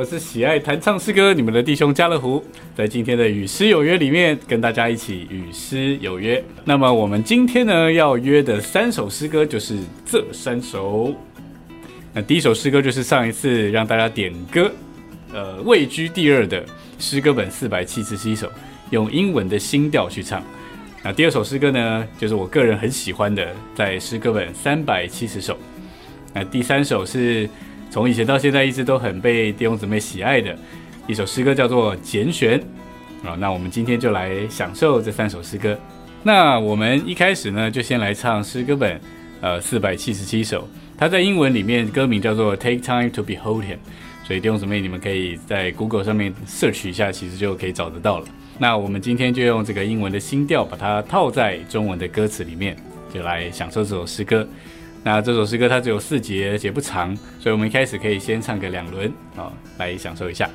我是喜爱弹唱诗歌你们的弟兄家乐福，在今天的与诗有约里面，跟大家一起与诗有约。那么我们今天呢要约的三首诗歌就是这三首。那第一首诗歌就是上一次让大家点歌，呃，位居第二的诗歌本四百七十七首，用英文的新调去唱。那第二首诗歌呢，就是我个人很喜欢的，在诗歌本三百七十首。那第三首是从以前到现在一直都很被弟兄姊妹喜爱的一首诗歌，叫做《拣选》啊。那我们今天就来享受这三首诗歌。那我们一开始呢，就先来唱诗歌本呃四百七十七首，它在英文里面歌名叫做《Take Time to Behold Him》，所以弟兄姊妹你们可以在 Google 上面 search 一下，其实就可以找得到了。那我们今天就用这个英文的新调，把它套在中文的歌词里面，就来享受这首诗歌。那这首诗歌它只有四节，而且不长，所以我们一开始可以先唱个两轮哦，来享受一下。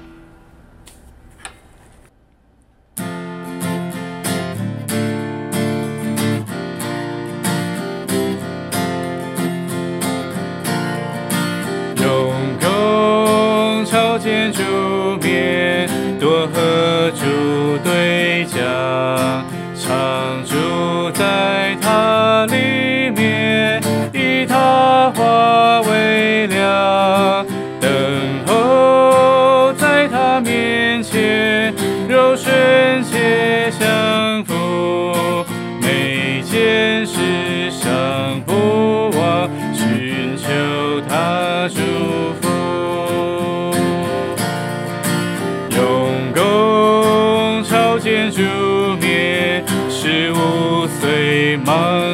虽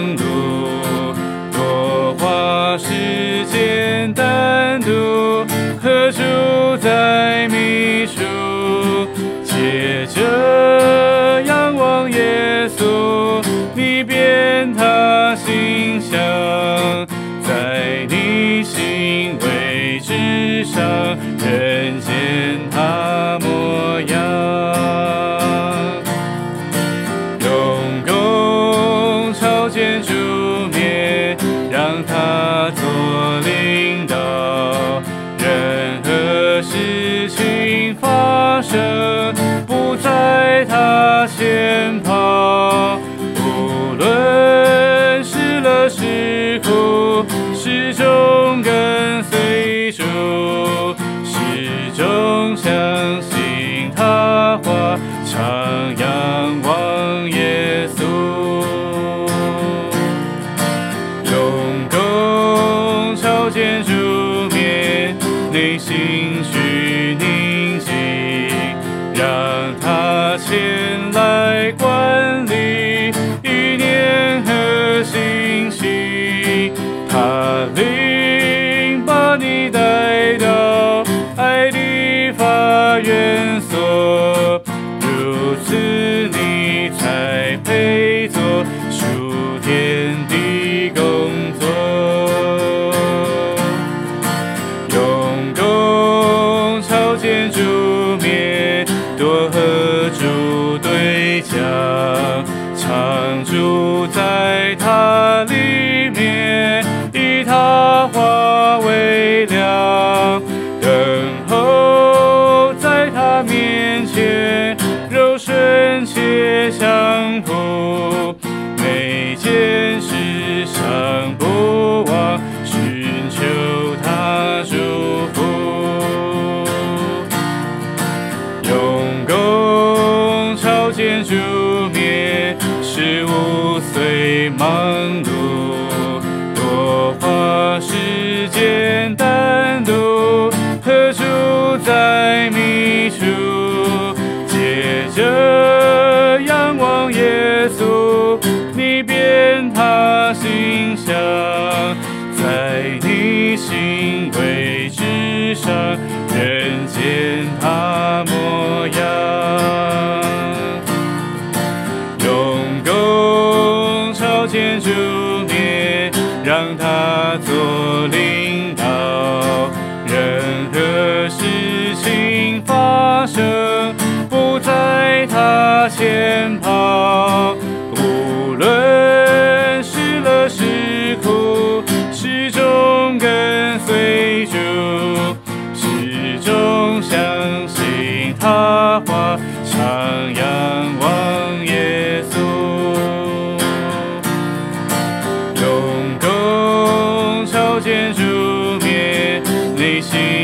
着仰望耶稣，你变他形象，在你行为之上，人见他。见主面，内心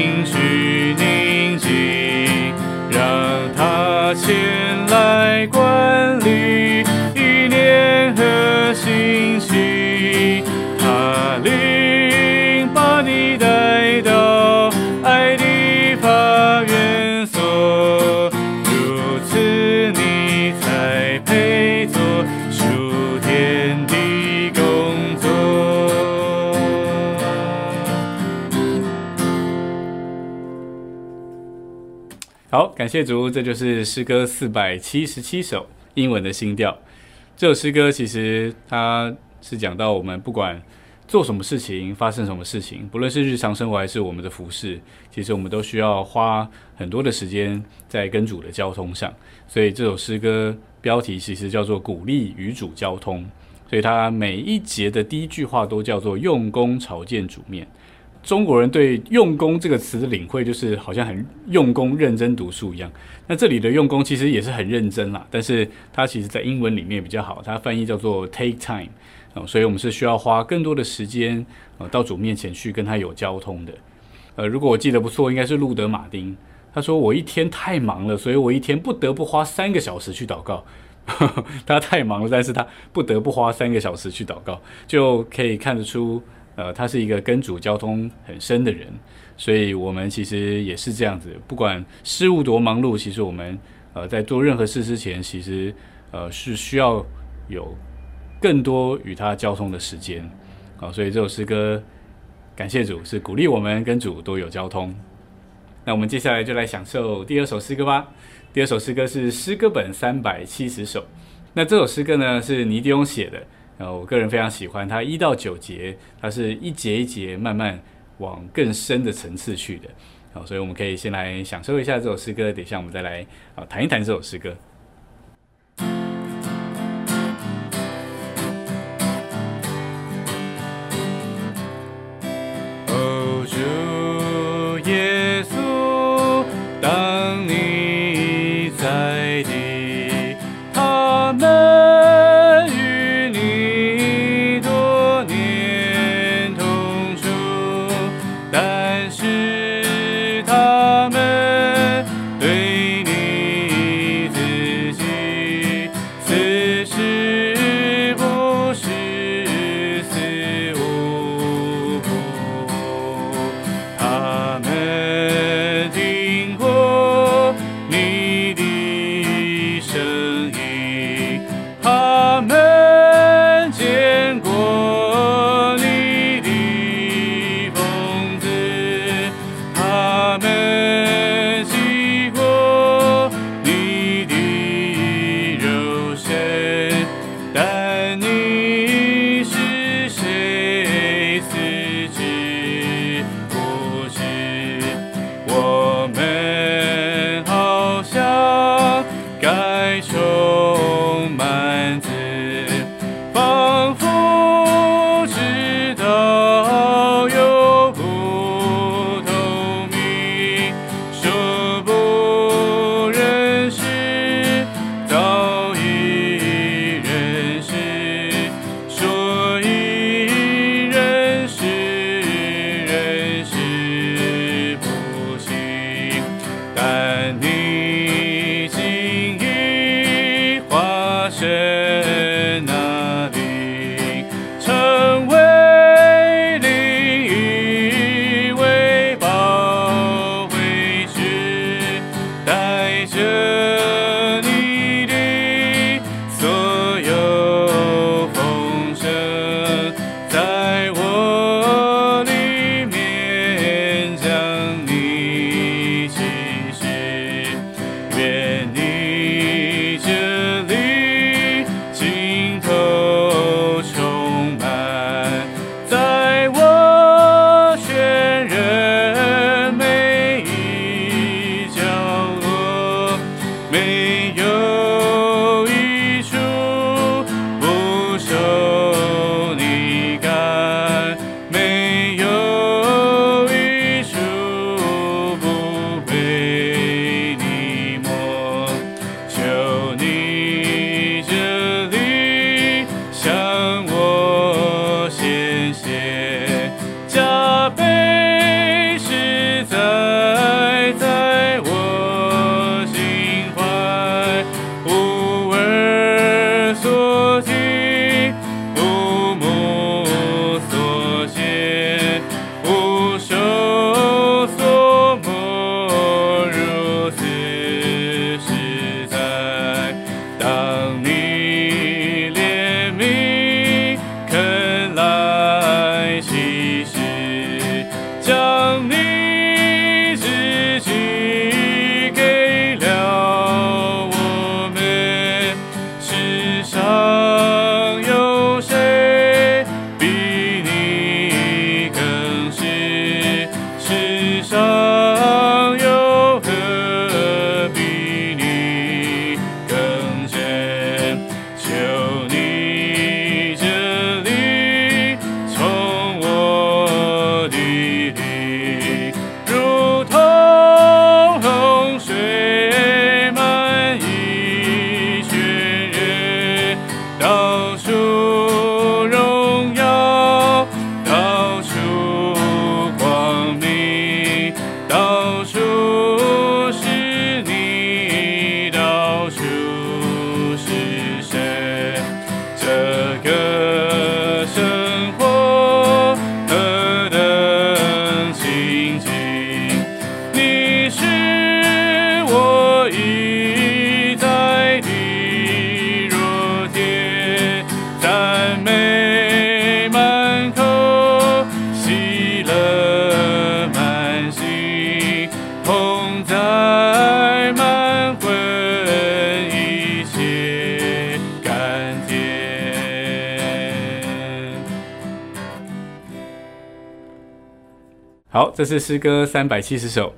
感谢主，这就是诗歌四百七十七首英文的新调。这首诗歌其实它是讲到我们不管做什么事情，发生什么事情，不论是日常生活还是我们的服饰，其实我们都需要花很多的时间在跟主的交通上。所以这首诗歌标题其实叫做“鼓励与主交通”，所以它每一节的第一句话都叫做“用功朝见主面”。中国人对“用功”这个词的领会，就是好像很用功、认真读书一样。那这里的用功其实也是很认真啦，但是它其实在英文里面比较好，它翻译叫做 take time 哦，所以我们是需要花更多的时间呃到主面前去跟他有交通的。呃，如果我记得不错，应该是路德马丁，他说我一天太忙了，所以我一天不得不花三个小时去祷告。他太忙了，但是他不得不花三个小时去祷告，就可以看得出。呃，他是一个跟主交通很深的人，所以我们其实也是这样子。不管事务多忙碌，其实我们呃在做任何事之前，其实呃是需要有更多与他交通的时间。好，所以这首诗歌感谢主，是鼓励我们跟主都有交通。那我们接下来就来享受第二首诗歌吧。第二首诗歌是诗歌本三百七十首。那这首诗歌呢是尼迪翁写的。呃，我个人非常喜欢它一到九节，它是一节一节慢慢往更深的层次去的。好，所以我们可以先来享受一下这首诗歌，等一下我们再来啊谈一谈这首诗歌。这是诗歌三百七十首。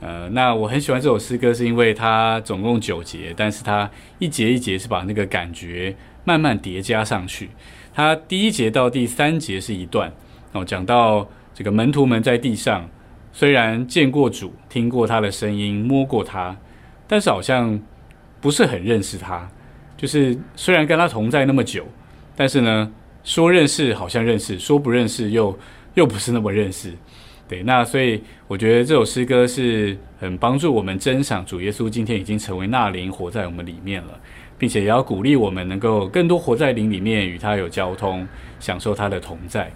呃，那我很喜欢这首诗歌，是因为它总共九节，但是它一节一节是把那个感觉慢慢叠加上去。它第一节到第三节是一段哦，讲到这个门徒们在地上虽然见过主，听过他的声音，摸过他，但是好像不是很认识他。就是虽然跟他同在那么久，但是呢，说认识好像认识，说不认识又又不是那么认识。对，那所以我觉得这首诗歌是很帮助我们珍赏主耶稣今天已经成为那灵活在我们里面了，并且也要鼓励我们能够更多活在灵里面，与他有交通，享受他的同在。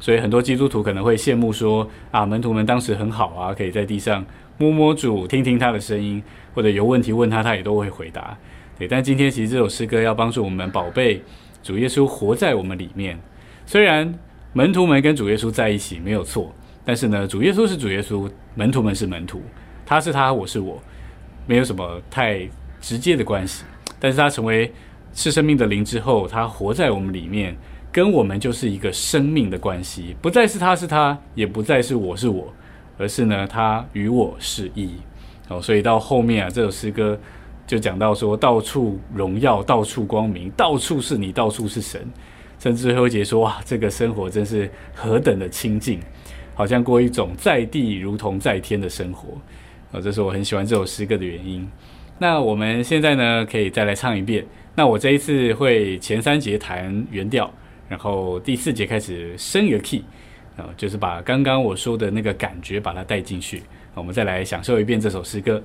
所以很多基督徒可能会羡慕说啊，门徒们当时很好啊，可以在地上摸摸主，听听他的声音，或者有问题问他，他也都会回答。对，但今天其实这首诗歌要帮助我们宝贝主耶稣活在我们里面。虽然门徒们跟主耶稣在一起没有错。但是呢，主耶稣是主耶稣，门徒们是门徒，他是他，我是我，没有什么太直接的关系。但是他成为是生命的灵之后，他活在我们里面，跟我们就是一个生命的关系，不再是他是他，也不再是我是我，而是呢，他与我是一。哦，所以到后面啊，这首诗歌就讲到说，到处荣耀，到处光明，到处是你，到处是神，甚至最后一节说，哇，这个生活真是何等的清净。好像过一种在地如同在天的生活，啊，这是我很喜欢这首诗歌的原因。那我们现在呢，可以再来唱一遍。那我这一次会前三节弹原调，然后第四节开始升一个 key，啊，就是把刚刚我说的那个感觉把它带进去。我们再来享受一遍这首诗歌。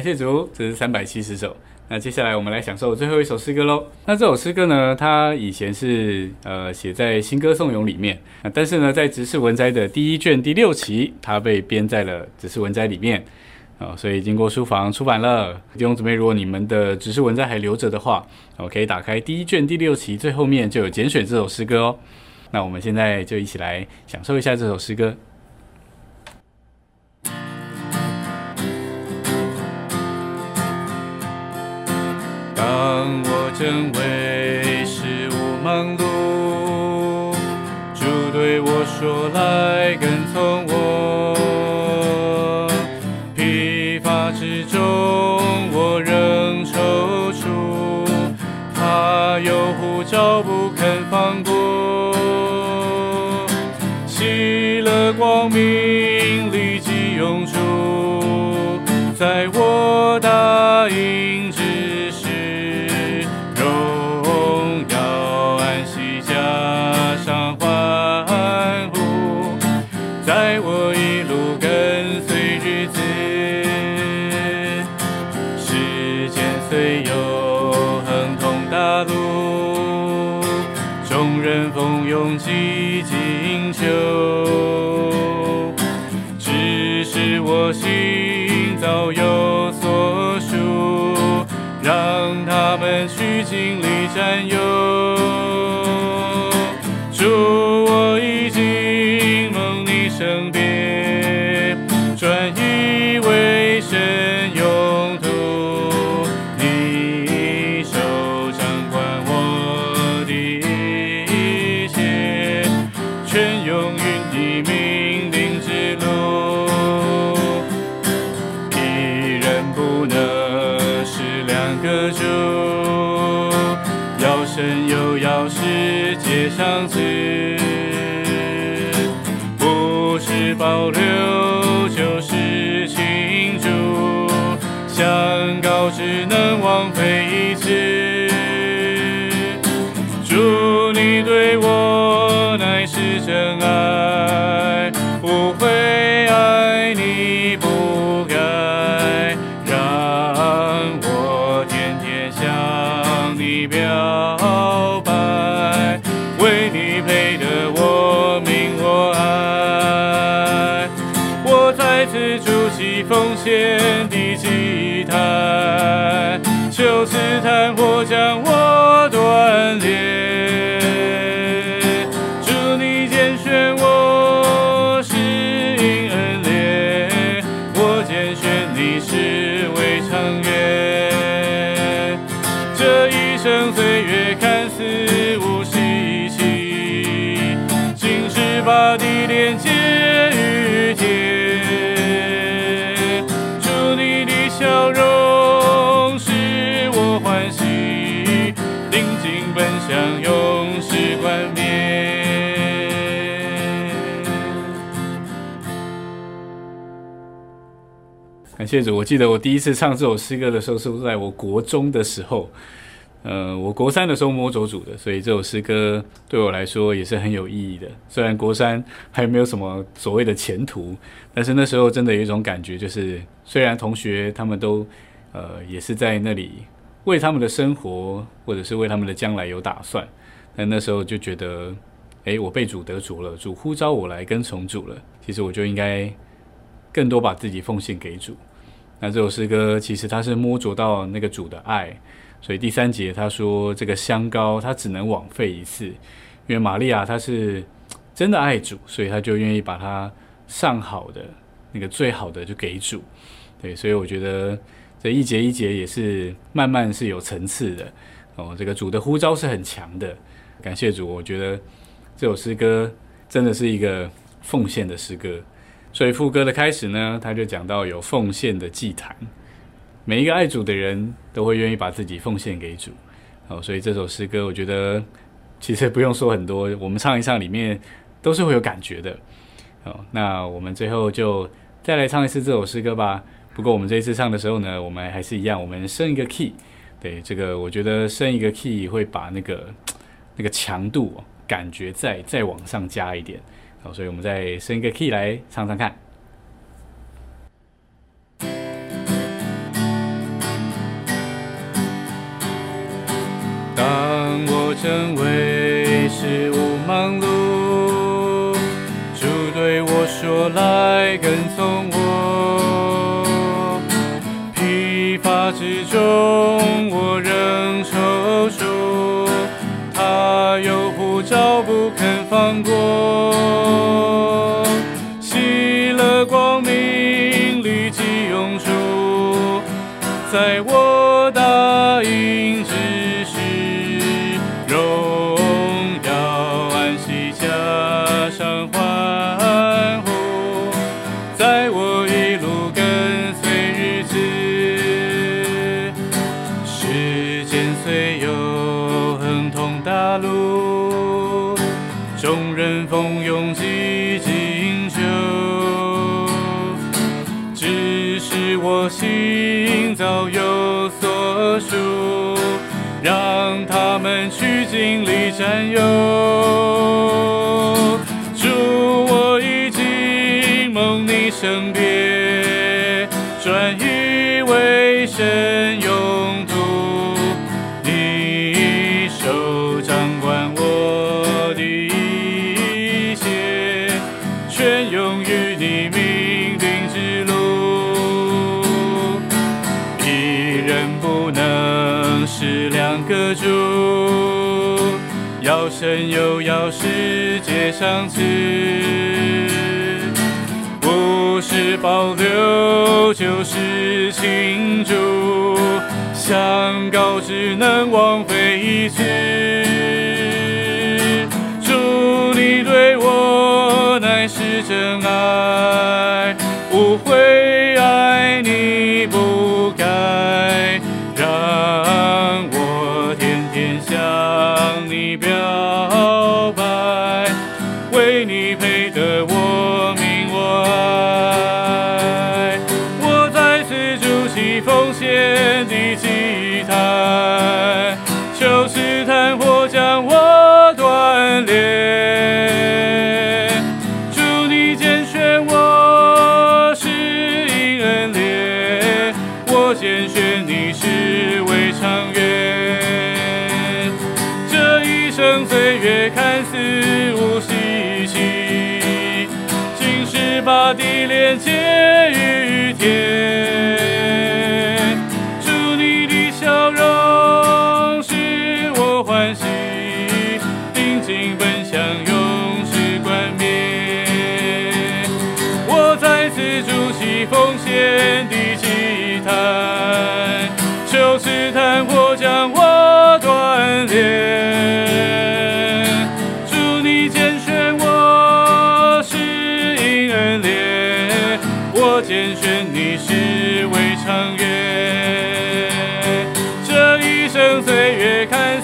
感谢主，这是三百七十首。那接下来我们来享受最后一首诗歌喽。那这首诗歌呢，它以前是呃写在新歌颂咏里面，但是呢，在直视文摘的第一卷第六期，它被编在了直视文摘里面。啊、所以经过书房出版了。弟兄姊妹，如果你们的直视文摘还留着的话，我可以打开第一卷第六期，最后面就有拣选这首诗歌哦。那我们现在就一起来享受一下这首诗歌。正为事物忙碌，主对我说：“来跟从我。”疲乏之中，我仍踌躇，他有呼召不肯放过。喜乐光明立即涌出，在我人蜂拥挤进求，只是我心早有所属，让他们去尽力占有。世界上知，不是保留就是庆祝，想告知能枉费一次。祝你对我乃是真爱，天地祭坛，求此坛破将我锻炼。祝你拣选我是因恩怜，我拣选你是。感谢主，我记得我第一次唱这首诗歌的时候，是在我国中的时候。呃，我国三的时候摸着主的，所以这首诗歌对我来说也是很有意义的。虽然国三还没有什么所谓的前途，但是那时候真的有一种感觉，就是虽然同学他们都呃也是在那里为他们的生活或者是为他们的将来有打算，但那时候就觉得，哎，我被主得主了，主呼召我来跟从主了，其实我就应该更多把自己奉献给主。那这首诗歌其实它是摸着到那个主的爱。所以第三节他说，这个香膏他只能枉费一次，因为玛利亚她是真的爱主，所以他就愿意把它上好的那个最好的就给主。对，所以我觉得这一节一节也是慢慢是有层次的哦。这个主的呼召是很强的，感谢主。我觉得这首诗歌真的是一个奉献的诗歌。所以副歌的开始呢，他就讲到有奉献的祭坛。每一个爱主的人都会愿意把自己奉献给主，哦，所以这首诗歌我觉得其实不用说很多，我们唱一唱里面都是会有感觉的，哦，那我们最后就再来唱一次这首诗歌吧。不过我们这一次唱的时候呢，我们还是一样，我们升一个 key，对，这个我觉得升一个 key 会把那个那个强度感觉再再往上加一点，好，所以我们再升一个 key 来唱唱看。当我成为事务忙碌，主对我说：“来跟从我。”疲乏之中，我仍放过。你战友，祝我一起梦你身边。不能是两个主，要神又要世界上次，不是保留就是庆祝，想告只能枉费一次。祝你对我乃是真爱，again.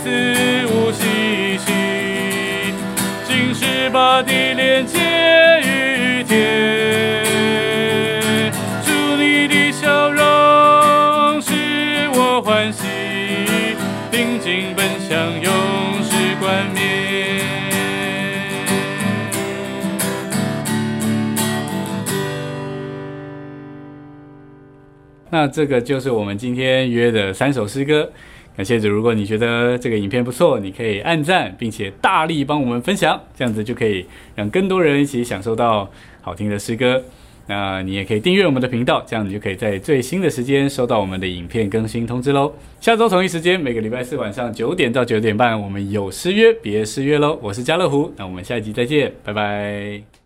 月看似无稀奇，竟是把地连接于天。祝你的笑容使我欢喜，定睛奔向永世冠冕。那这个就是我们今天约的三首诗歌。感谢主，如果你觉得这个影片不错，你可以按赞，并且大力帮我们分享，这样子就可以让更多人一起享受到好听的诗歌。那你也可以订阅我们的频道，这样你就可以在最新的时间收到我们的影片更新通知喽。下周同一时间，每个礼拜四晚上九点到九点半，我们有诗约，别失约喽。我是家乐福，那我们下一集再见，拜拜。